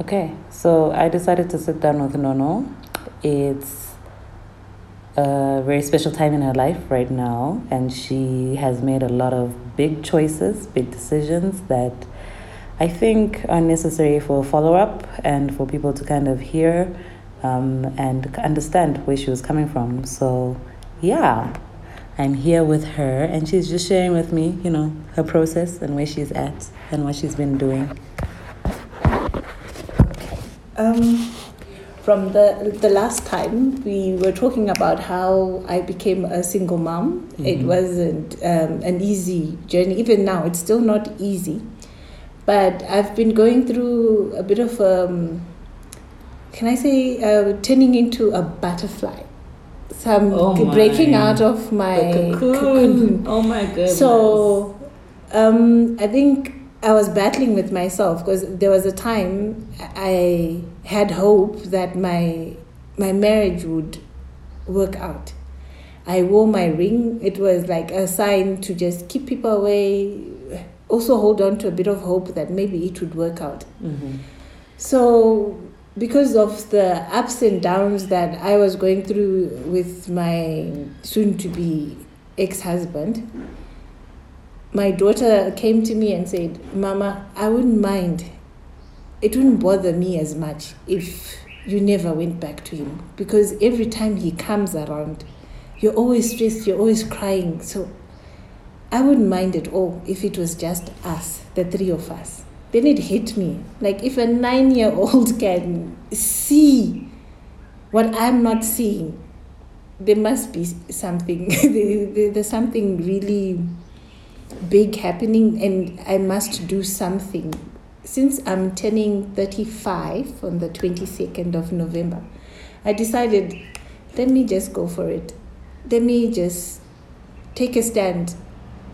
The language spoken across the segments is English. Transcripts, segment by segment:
Okay, so I decided to sit down with Nono. It's a very special time in her life right now, and she has made a lot of big choices, big decisions that I think are necessary for follow up and for people to kind of hear um, and understand where she was coming from. So, yeah, I'm here with her, and she's just sharing with me, you know, her process and where she's at and what she's been doing. Um, from the the last time we were talking about how I became a single mom. It Mhm. wasn't um, an easy journey. Even now, it's still not easy. But I've been going through a bit of um, can I say uh, turning into a butterfly. So I'm Oh breaking out of my The cocoon. Oh my goodness. So, um, I think I was battling with myself because there was a time I had hope that my my marriage would work out. I wore my ring. It was like a sign to just keep people away. Also, hold on to a bit of hope that maybe it would work out. Mhm. So, because of the ups and downs that I was going through with my soon to be ex husband, my daughter came to me and said, Mama, I wouldn't mind. It wouldn't bother me as much if you never went back to him because every time he comes around, you're always stressed, you're always crying. So I wouldn't mind at all if it was just us, the three of us. Then it hit me. Like if a nine year old can see what I'm not seeing, there must be something, there's something really big happening, and I must do something. Since I'm turning 35 on the 22nd of November, I decided let me just go for it. Let me just take a stand,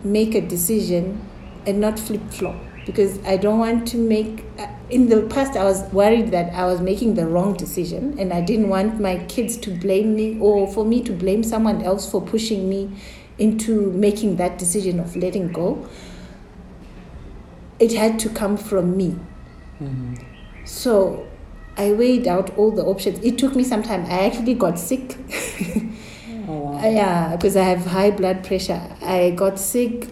make a decision, and not flip flop because I don't want to make. uh, In the past, I was worried that I was making the wrong decision, and I didn't want my kids to blame me or for me to blame someone else for pushing me into making that decision of letting go. It had to come from me. Mhm. So I weighed out all the options. It took me some time. I actually got sick. Oh, wow. Yeah, because I have high blood pressure. I got sick.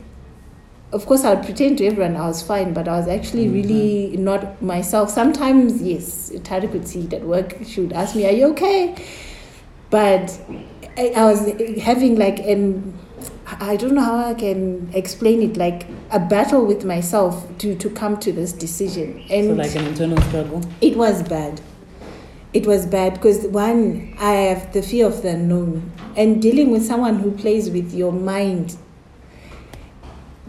Of course, I would pretend to everyone I was fine, but I was actually really not myself. Sometimes, yes, Tari could see it at work. She would ask me, Are you okay? But I, I was having like an I don't know how I can explain it, like a battle with myself to, to come to this decision. And So like an internal struggle. it was bad. It was bad because one, I have the fear of the unknown, and dealing with someone who plays with your mind.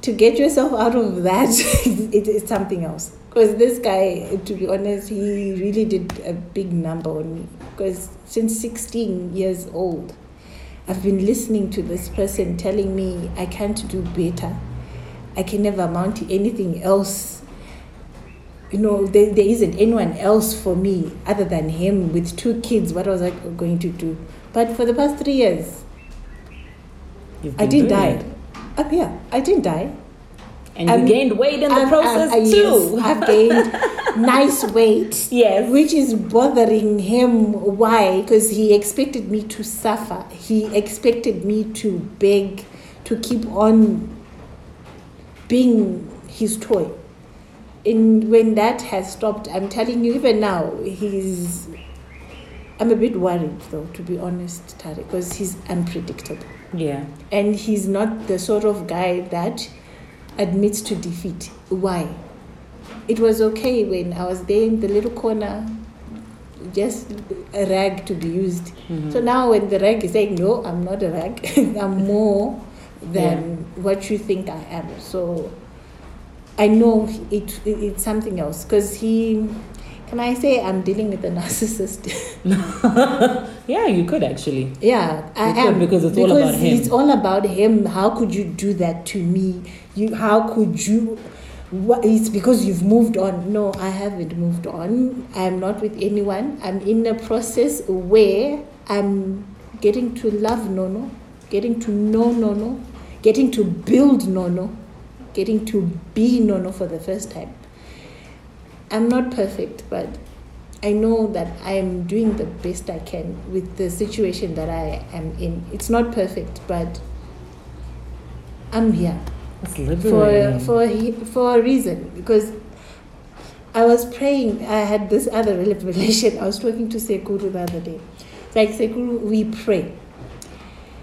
To get yourself out of that, it is something else. Because this guy, to be honest, he really did a big number on me. Because since 16 years old, I've been listening to this person telling me I can't do better. I can never amount to anything else you know, there, there isn't anyone else for me other than him with two kids. What was I going to do? But for the past three years, I didn't die. it. Uh, yeah, I didn't die. And I'm- you gained weight in the I'm- process uh, too. Yes, I've gained nice weight. Yes. Which is bothering him. Why? Because he expected me to suffer. He expected me to beg, to keep on being his toy. And when that has stopped, I'm telling you, even now, he's. I'm a bit worried, though, to be honest, Tari, because he's unpredictable. yeah. And he's not the sort of guy that admits to defeat. Why? It was okay when I was there in the little corner, just a rag to be used. Mhm. So now when the rag is saying, no, I'm not a rag, I'm more than what you think I am. So I know it, it it's something else because he, can I say I'm dealing with a narcissist? yeah, you could actually. Yeah, I You could, am because it's all about him. It's all about him. How could you do that to me? You, how could you? What, it's because you've moved on. No, I haven't moved on. I'm not with anyone. I'm in a process where I'm getting to love Nono, getting to know Nono, getting to build Nono, getting to be Nono for the first time. I'm not perfect, but I know that I am doing the best I can with the situation that I am in. It's not perfect, but I'm here for for a- for a reason because I was praying. I had this other revelation. I was talking to Sekuru the other day. It's like Sekuru, we pray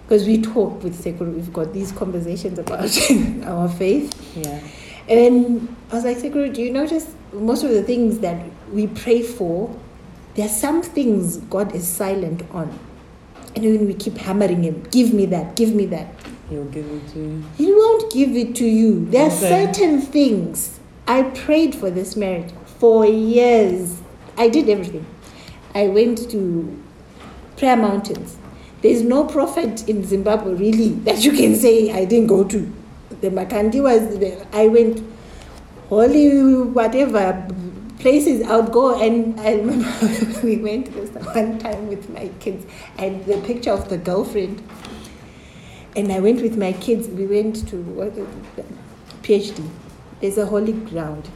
because we talk with Sekuru. We've got these conversations about our faith. yeah. And then I was like, Sekuru, do you notice most of the things that we pray for, there are some things God is silent on. And when we keep hammering Him, give me that, give me that, He'll give it to you. He won't give it to you. There are Okay. certain things. I prayed for this marriage for years. I did everything. I went to prayer mountains. There's no prophet in Zimbabwe really that you can say I didn't go to. The was the, I went holy whatever places I would go and I remember we went one time with my kids and the picture of the girlfriend and I went with my kids. We went to what? PHD. There's a holy ground.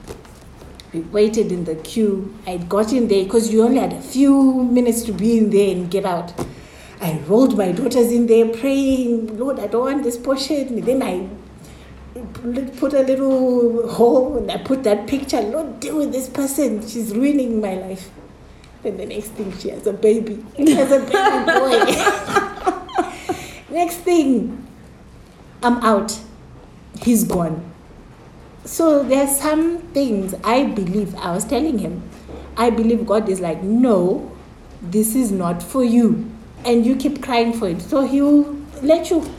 We waited in the queue. I got in there because you only had a few minutes to be in there and get out. I rolled my daughters in there praying, Lord, I don't want this portion. Then I put a little hole and I put that picture, Lord, deal with this person. She's ruining my life. Then the next thing, she has a baby. She has a baby boy. Next thing, I'm out. He's gone. So there are some things I believe, I was telling him, I believe God is like, no, this is not for you. And you keep crying for it. So he'll let you.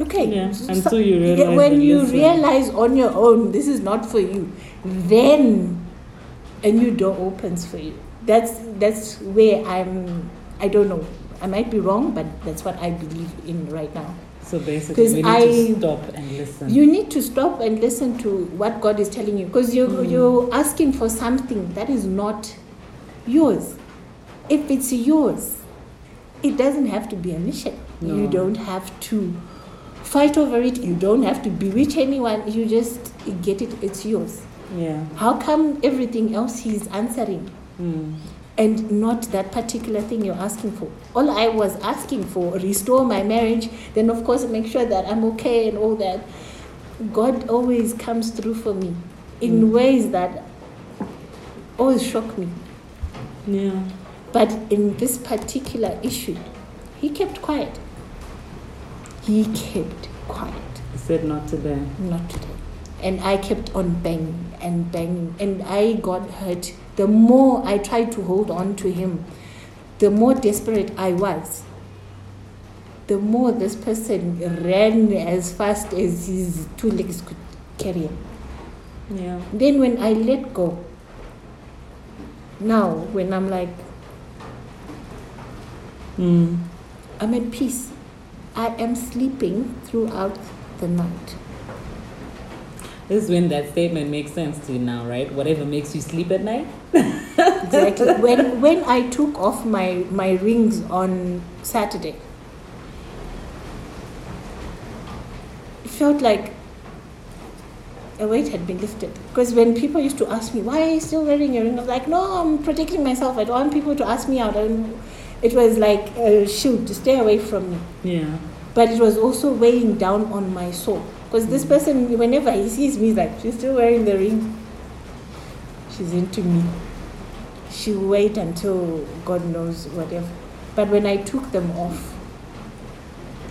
Okay. Yeah, So- until you yeah, realize When you realize on your own, this is not for you, then a new door opens for you. That's that's where I'm. I don't know. I might be wrong, but that's what I believe in right now. So basically, we need I- to stop and listen. You need to stop and listen to what God is telling you because you Mm. you're asking for something that is not yours. If it's yours, it doesn't have to be a mission. No. You don't have to fight over it. You don't have to bewitch anyone. You just get it. It's yours. yeah. How come everything else He's answering? Mm. and not that particular thing you're asking for. All I was asking for, restore my marriage, then of course make sure that I'm okay and all that. God always comes through for me in Mm. ways that always shock me. Yeah. But in this particular issue, he kept quiet. He kept quiet. He said not today. Not today. And I kept on banging and banging, and I got hurt. The more I tried to hold on to him, the more desperate I was. The more this person ran as fast as his two legs could carry him. Yeah. Then, when I let go, now when I'm like, Mm. I'm at peace, I am sleeping throughout the night. This is when that statement makes sense to you now, right? Whatever makes you sleep at night. exactly when when i took off my my rings on saturday it felt like a weight had been lifted because when people used to ask me why are you still wearing your ring i was like no i'm protecting myself i don't want people to ask me out and it was like a shield to stay away from me Yeah. But it was also weighing down on my soul. Because this person whenever he sees me he's like she's still wearing the ring. She's into me. She'll wait until god knows whatever. But when i took them off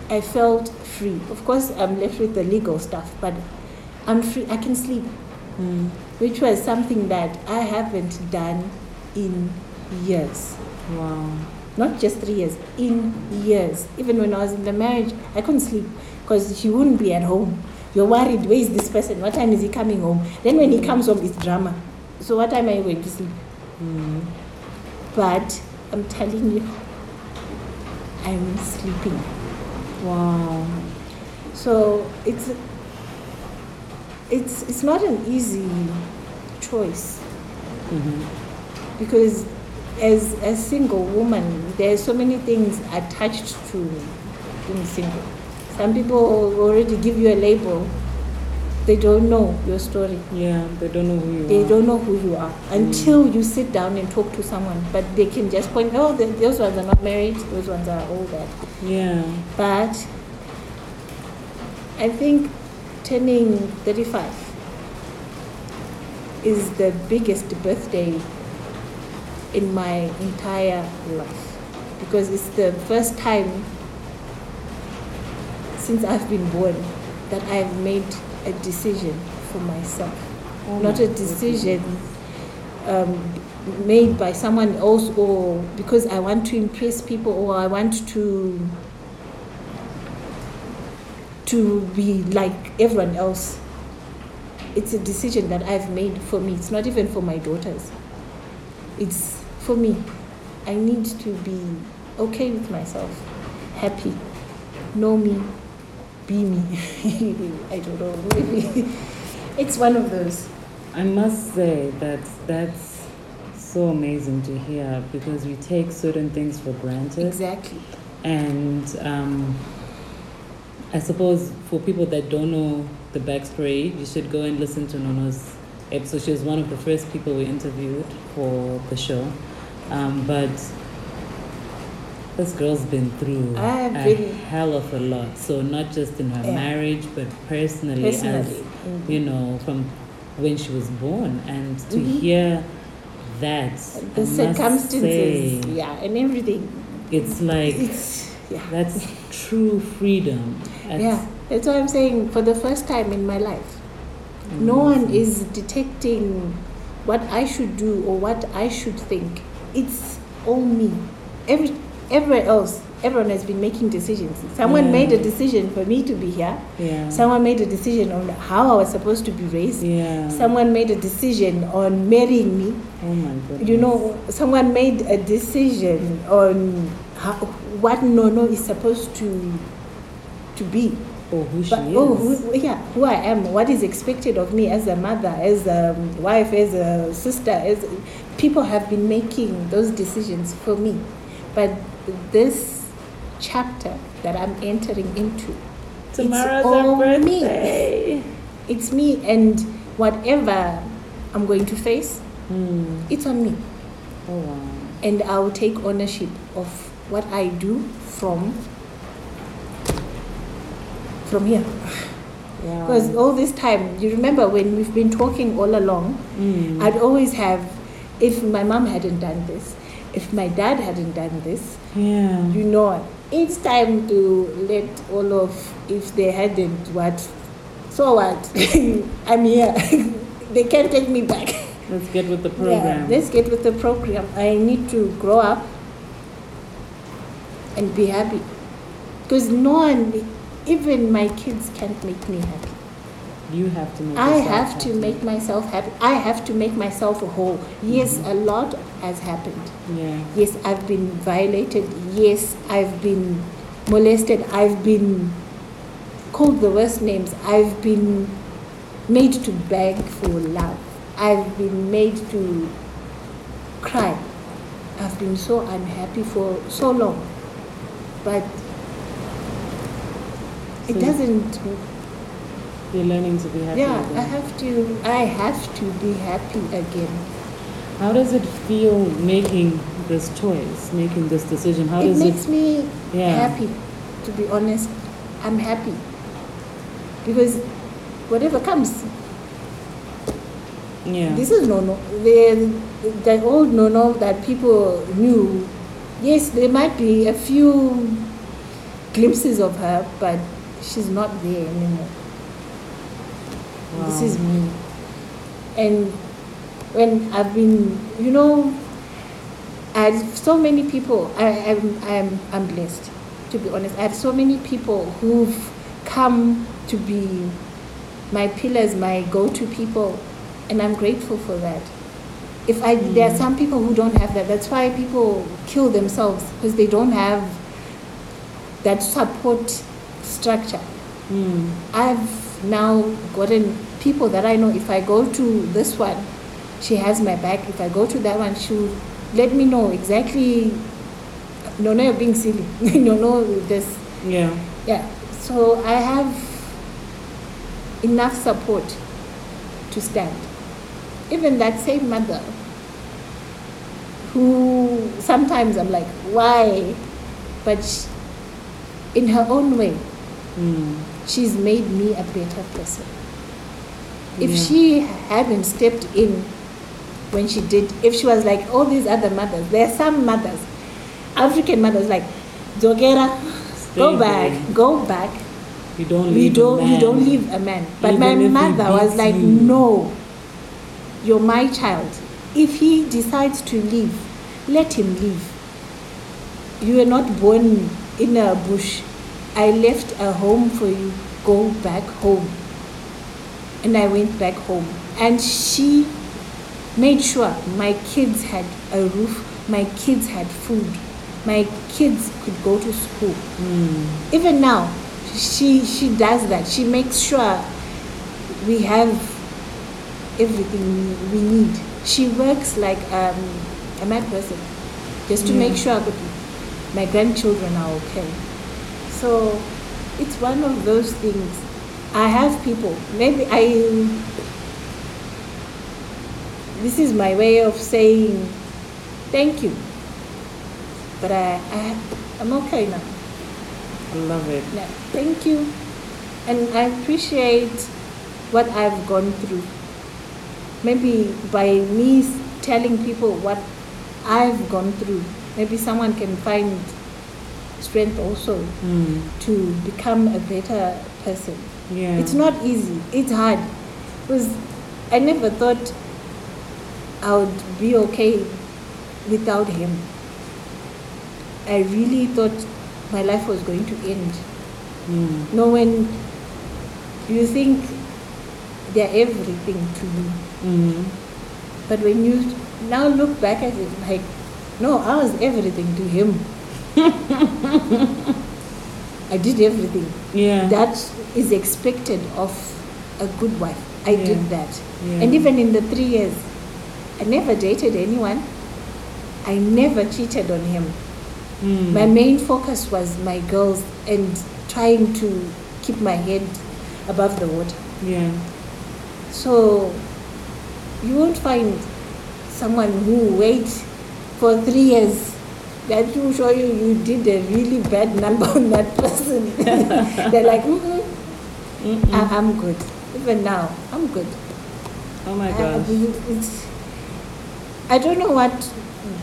i felt free. Of course i'm left with the legal stuff but i'm free. I can sleep. Mm. which was something that i haven't done in years. Wow. Not just three years, in years. Even when I was in the marriage, I couldn't sleep because he wouldn't be at home. You're worried, where is this person? What time is he coming home? Then when he comes home, it's drama. So what time are you going to sleep? Mm. But I'm telling you, I'm sleeping. Wow. So it's it's it's not an easy choice hmm because as a single woman, there are so many things attached to being single. Some people already give you a label. they don't know your story. Yeah, they don't know who you They are. don't know who you are mm. until you sit down and talk to someone. But they can just point, oh, th- those ones are not married, those ones are all that. Yeah. But I think turning 35 is the biggest birthday in my entire life because it's the first time since I've been born that I've made a decision for myself. Oh Not my a decision um, made by someone else or because I want to impress people or I want to to be like everyone else. It's a decision that I've made for me. It's not even for my daughters. It's for me. I need to be okay with myself, happy, know me, be me. I don't know, maybe it's one of those. I must say that that's so amazing to hear because we take certain things for granted. Exactly. And um, I suppose for people that don't know the backstory, you should go and listen to Nono's episode. She was one of the first people we interviewed for the show. Um, but this girl's been through a been- hell of a lot. So not just in her Yeah. marriage, but personally, Personally. as you know, from when she was born, and to Mhm. hear that, The I circumstances, say, yeah, and everything. it's like It's yeah. that's true freedom. That's Yeah, that's what I'm saying. For the first time in my life, no one is detecting what I should do or what I should think. It's all me. Every everywhere else, everyone has been making decisions. Someone Yeah. made a decision for me to be here. Yeah. Someone made a decision on how I was supposed to be raised. yeah. Someone made a decision on marrying me. oh my goodness. You know, someone made a decision on how, what Nono is supposed to to be. Oh, who she But, oh, is. oh, who, yeah, who I am, what is expected of me as a mother, as a wife, as a sister, as people have been making those decisions for me. But this chapter that I'm entering into, Tomorrow's all our me. it's me, and whatever I'm going to face, Hmm. it's on me. Oh wow. and I'll take ownership of what I do from from here. Because all this time, you remember when we've been talking all along, Hmm. I'd always have, if my mom hadn't done this, if my dad hadn't done this, yeah. you know, it's time to let all of, if they hadn't, what, so what? I'm here. they can't take me back. Let's get with the Yeah, program. let's get with the program. I need to grow up and be happy. Because no one, even my kids can't make me happy. You have to make. I have to make myself happy. I have to make myself whole. Yes, Mm-hmm. a lot has happened. Yeah. Yes, I've been violated. Yes, I've been molested. I've been called the worst names. I've been made to beg for love. I've been made to cry. I've been so unhappy for so long. But it doesn't You're learning to be happy. yeah, again. I have to I have to be happy again. How does it feel making this choice, making this decision? How it does makes it? me Yeah. happy to be honest i'm happy because whatever comes Yeah. this is Nono the the old Nono that people knew yes there might be a few glimpses of her but she's not there anymore this is me and when i've been you know I have so many people. I, I'm, I'm, I'm blessed, to be honest. I have so many people who've come to be my pillars, my go-to people, and I'm grateful for that. If I, there are some people who don't have that. That's why people kill themselves because they don't have that support structure. Mm. I've now gotten people that I know. If I go to this one, she has my back. If I go to that one, she'll let me know exactly. No, no, you're being silly. no, no, this. Yeah. Yeah. So I have enough support to stand. Even that same mother who sometimes I'm like, why? But sh in her own way, Mm. she's made me a better person. If Yeah. she hadn't stepped in when she did, if she was like all these other mothers, there are some mothers, African mothers like, Zogera, go back, go back. You don't a don't, you man. don't leave a man. But Even my mother was like, you. no, you're my child. If he decides to leave, let him leave. You were not born in a bush. I left a home for you. Go back home. And I went back home. And she made sure my kids had a roof, my kids had food, my kids could go to school. Mm. Even now, she she does that. She makes sure we have everything we, need. She works like um, a mad person just to make sure that my grandchildren are okay. So it's one of those things. I have people. Maybe I. This is my way of saying thank you. But I, I I'm okay now. I love it. Yeah, thank you. And I appreciate what I've gone through. Maybe by me telling people what I've gone through, maybe someone can find strength also Mm. to become a better person. Yeah. It's not easy, it's hard. Because I never thought I would be okay without him. I really thought my life was going to end. Mm. No, when you think they're everything to you, Mm. but when you now look back at it, like, no, I was everything to him. I did everything. Yeah. That is expected of a good wife. I Yeah. did that. Yeah. And even in the three years, I never dated anyone. I never cheated on him. Mm. My main focus was my girls and trying to keep my head above the water. Yeah. So you won't find someone who waits for three years that will show you you did a really bad number on that person. They're like, mm Mm-mm. I, I'm good. Even now, I'm good. oh my gosh. it's, I don't know what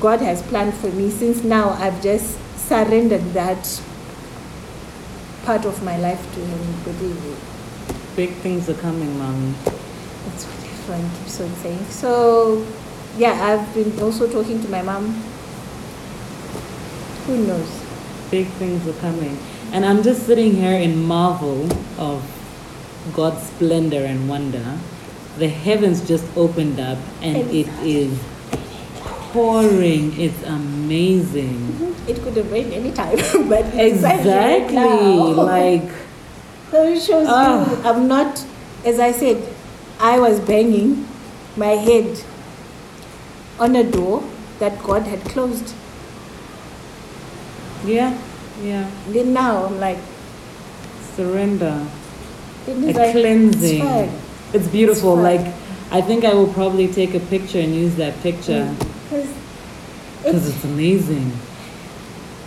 God has planned for me since now I've just surrendered that part of my life to Him. Believe me. Big things are coming, mommy. That's what everyone keeps on saying. So, yeah, I've been also talking to my mom. Who knows? Big things are coming. And I'm just sitting here in marvel of God's splendor and wonder. The heavens just opened up and it is pouring. It's amazing. It could have rained any time, but Exactly. Like, So it shows Ah. you, I'm not, as I said, I was banging my head on a door that God had closed. Yeah, yeah. Then now I'm like, Surrender. A it's like, cleansing. It's. It's beautiful. It's. Like, I think I will probably take a picture and use that picture mm, Because because it's, it's amazing.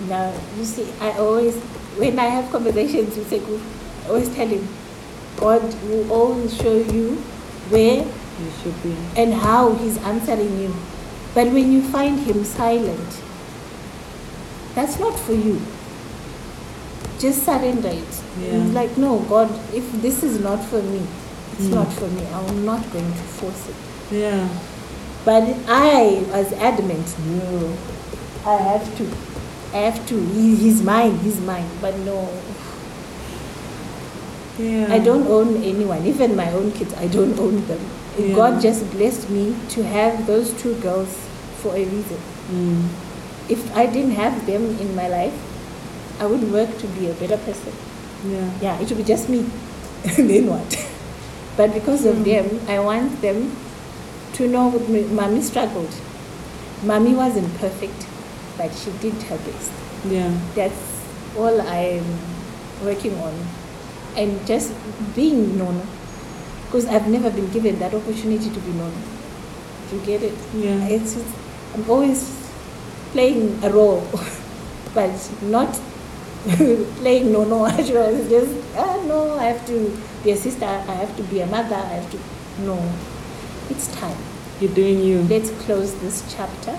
now, you see, I always, when I have conversations with Seku, I always tell him, God will always show you where You should be. and how he's answering you. But when you find him silent, that's not for you. Just surrender it. Yeah. It's like, no, God, if this is not for me, it's Mm. not for me. I'm not going to force it. Yeah. But I was adamant, no, I have to. I have to. He, he's mine, he's mine. But no, Yeah. I don't own anyone, even my own kids, I don't own them. Yeah. God just blessed me to have those two girls for a reason. Mm. If I didn't have them in my life, I would work to be a better person. Yeah. Yeah, it would be just me. then what? But because of Mm. them, I want them to know what m- mommy struggled. Mommy wasn't perfect, but she did her best. Yeah. That's all I'm working on. And just being known because I've never been given that opportunity to be known. Do you get it? Yeah. It's just, I'm always playing a role, but not playing no no. It's just ah no, I have to be a sister. I have to be a mother. I have to no. It's time. You're doing you. Let's close this chapter.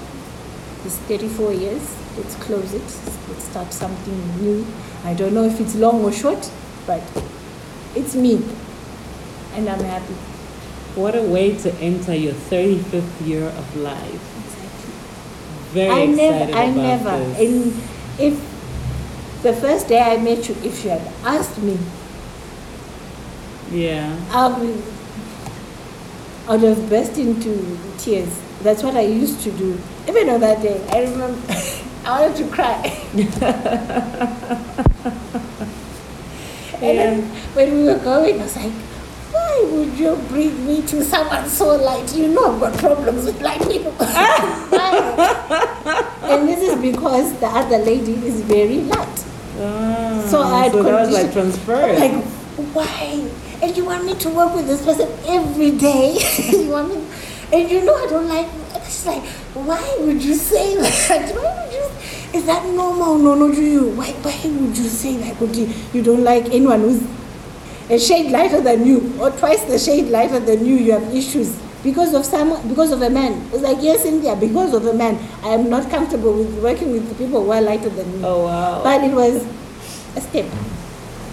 It's 34 years. Let's close it. Let's start something new. I don't know if it's long or short, but it's me. And I'm happy. What a way to enter your 35th year of life. Very I never, excited I about never. this. And if the first day I met you, if you had asked me, yeah. I would, I would have burst into tears. That's what I used to do. Even on that day, I remember I wanted to cry. And then when we were going, I was like, would you bring me to someone so light? You know I've got problems with light people. And this is because the other lady is very light. Ah, So I had so that was like transferred. Like, why? And you want me to work with this person every day? you want me? And you know I don't like. It's like, why would you say that? Why would you? Is that normal? No, no, to you. Why? Why would you say that? Would you? You don't like anyone who's a shade lighter than you, or twice the shade lighter than you. You have issues because of someone, because of a man. It's like yes, India, because of a man. I am not comfortable with working with people who are lighter than me. oh, wow. But it was a step.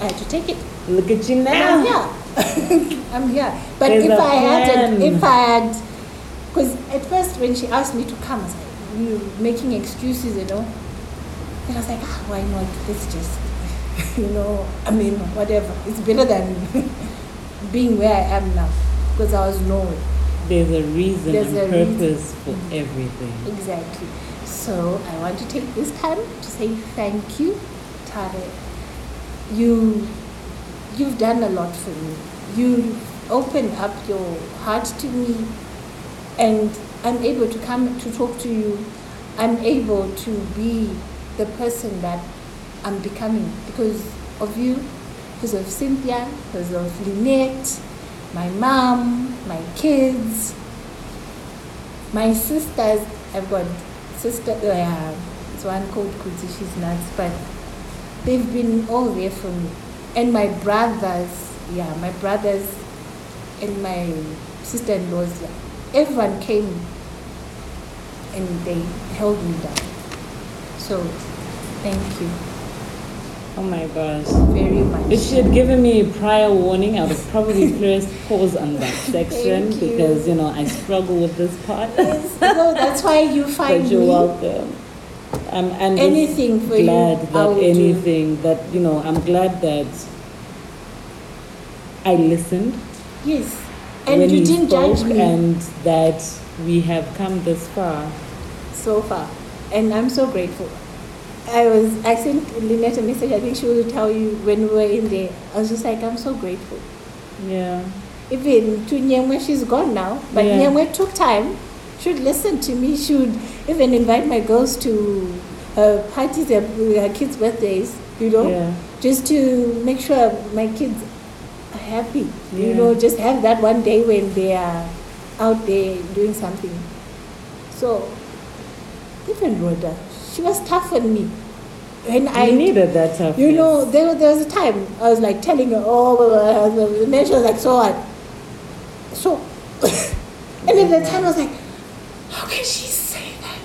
I had to take it. Look at you And I'm here. I'm here. But There's if I hadn't, if I had, because at first when she asked me to come, I was like, you making excuses, you know. And I was like, ah, why not? Let's just, you know, I mean, whatever. It's better than being where I am now, because I was nowhere. There's a reason There's and a reason. purpose for mm-hmm. everything. Exactly. So I want to take this time to say thank you, Tare. You, you've done a lot for me. You opened up your heart to me, and I'm able to come to talk to you. I'm able to be the person that I'm becoming because of you, because of Cynthia, because of Lynette, my mom, my kids, my sisters, I've got sister, uh, it's one called Kuti, she's nuts, but they've been all there for me. And my brothers, yeah, my brothers and my sister-in-laws, yeah, everyone came and they held me down. So, thank you Oh my gosh. very much. If she had given me a prior warning, I would have probably pressed pause on that section you. because, you know, I struggle with this part. Yes, no, that's why you find but you're me. welcome. Um, and Anything for you, glad I that will do. anything that you know, I'm glad that I listened Yes. And when you you didn't spoke, judge me. and that we have come this far. so far, and I'm so grateful. I was I sent Lynette a message. I think she will tell you when we were in there. I was just like, I'm so grateful. Yeah, Even to Nyemwe, she's gone now, but Yeah. Nyemwe took time. Should listen to me. Should even invite my girls to her parties, her, her kids' birthdays. You know, yeah, just to make sure my kids are happy. yeah. You know, just have that one day when they are out there doing something. So, even Rhoda, she was tough on me. When I needed that toughness. you know, there, was- there was a time I was like telling her, oh, blah, blah, blah, and then she was like, so what? So, and at the time I was like, how can she say that?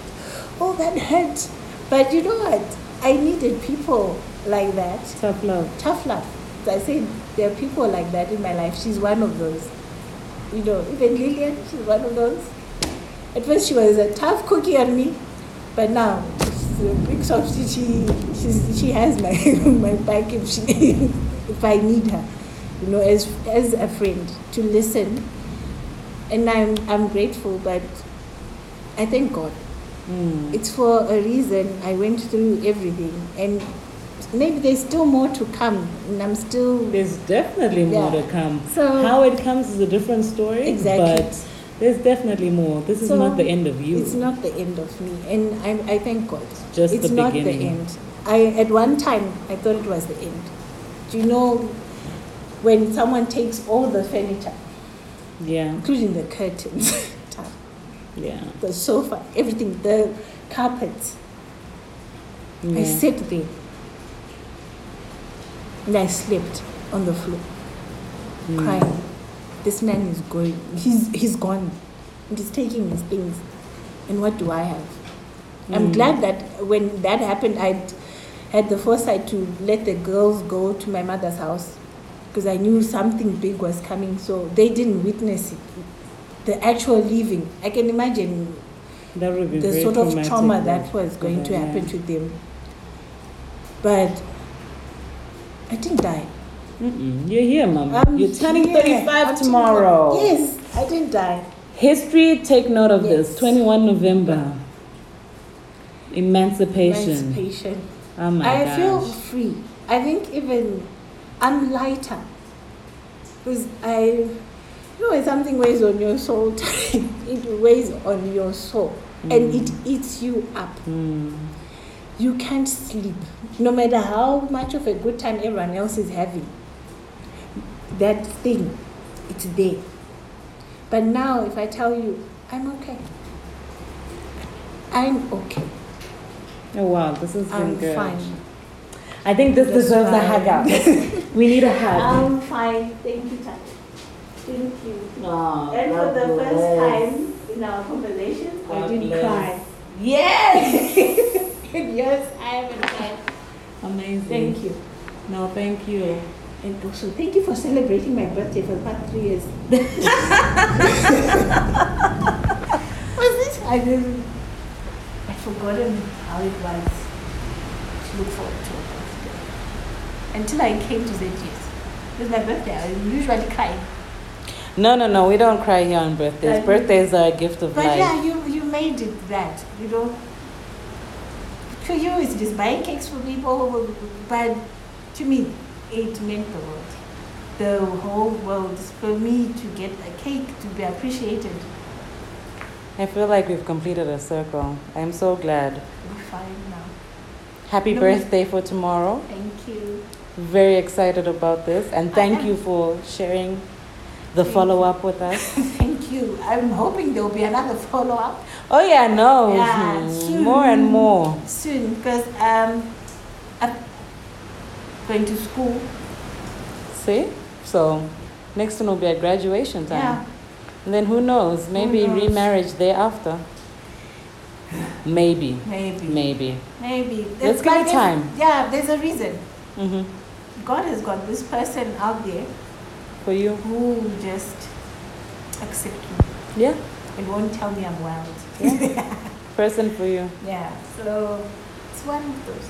Oh, that hurt. But you know what? I needed people like that tough love. tough love. So I said there are people like that in my life. She's one of those. You know, even Lillian, she's one of those. At first she was a tough cookie on me, but now a. She she she has my my back if she if I need her. You know, as as a friend to listen. And I'm I'm grateful, but I thank God Mm. it's for a reason I went through everything and maybe there's still more to come and I'm still There's definitely more Yeah. to come. So- How it comes is a different story. Exactly. But there's definitely more. This is So, not the end of you. it's not the end of me and I, I thank God just it's the not beginning. the end I at one time I thought it was the end do you know when someone takes all the furniture Yeah. including the curtains, Yeah. the sofa, everything, the carpets. I sat there and I slept on the floor, Mm. crying. This man is going. He's he's gone. He's taking his things. And what do I have? I'm Mm. glad that when that happened, I had the foresight to let the girls go to my mother's house because I knew something big was coming. So they didn't witness it. The actual leaving. I can imagine That would be the sort of trauma that was going to happen yeah. to them. But I didn't die. Mm-mm. You're here, mom. I'm You're turning here. 35 I'm tomorrow. Yes, I didn't die. History, take note of this. 21 November. Emancipation. Emancipation. Oh my I gosh. feel free. I think even I'm lighter because I, you know, when something weighs on your soul, it weighs on your soul and it eats you up. Mm. You can't sleep, no matter how much of a good time everyone else is having. That thing, it's there. But now, if I tell you, I'm okay. I'm okay. Oh wow, this has been I'm good. fine. I think this Just deserves a fine. hug out. we need a hug. I'm fine. Thank you, Tanya. Thank you. Oh, And for the bless. first time in our conversation, I didn't bless. cry. Yes! yes, I haven't cried. Amazing. Thank you. No, thank you. And also, thank you for celebrating my birthday for the past three years. Was this? I didn't. I'd forgotten how it was to look forward to a birthday. Until I came to ZGS. It was my birthday. I usually cry. No, no, no. We don't cry here on birthdays. Um, Birthdays are a gift of But life. But yeah, you, you made it that, you know. To you, it's just buying cakes for people, but to me, it meant the world. The whole world. For me to get a cake, to be appreciated, I feel like we've completed a circle. I'm so glad. we're fine now. Happy No, birthday for tomorrow. Thank you. Very excited about this. And thank you for sharing the Thank follow up with us. Thank you. I'm hoping there will be another follow up Oh, yeah, no. Yeah, Hmm. soon. More and more. soon because um, I'm going to school. See? So, next one will be at graduation time. Yeah. And then who knows? Maybe knows? remarriage thereafter. Maybe. Maybe. Maybe. Maybe. Let's give it time. Yeah, there's a reason. hmm God has got this person out there For you? who just accept me Yeah. and won't tell me I'm wild. Person for you. Yeah, so it's one of those.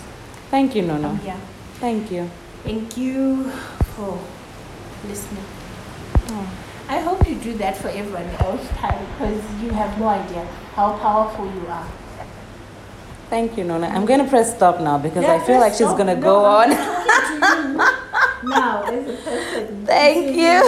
Thank you, Nono. Here. Thank you. Thank you for listening. Oh. I hope you do that for everyone else because you have no idea how powerful you are. Thank you, Nona. I'm going to press stop now because Yeah, I feel like she's going to No, go I'm on. now as a person. Thank you.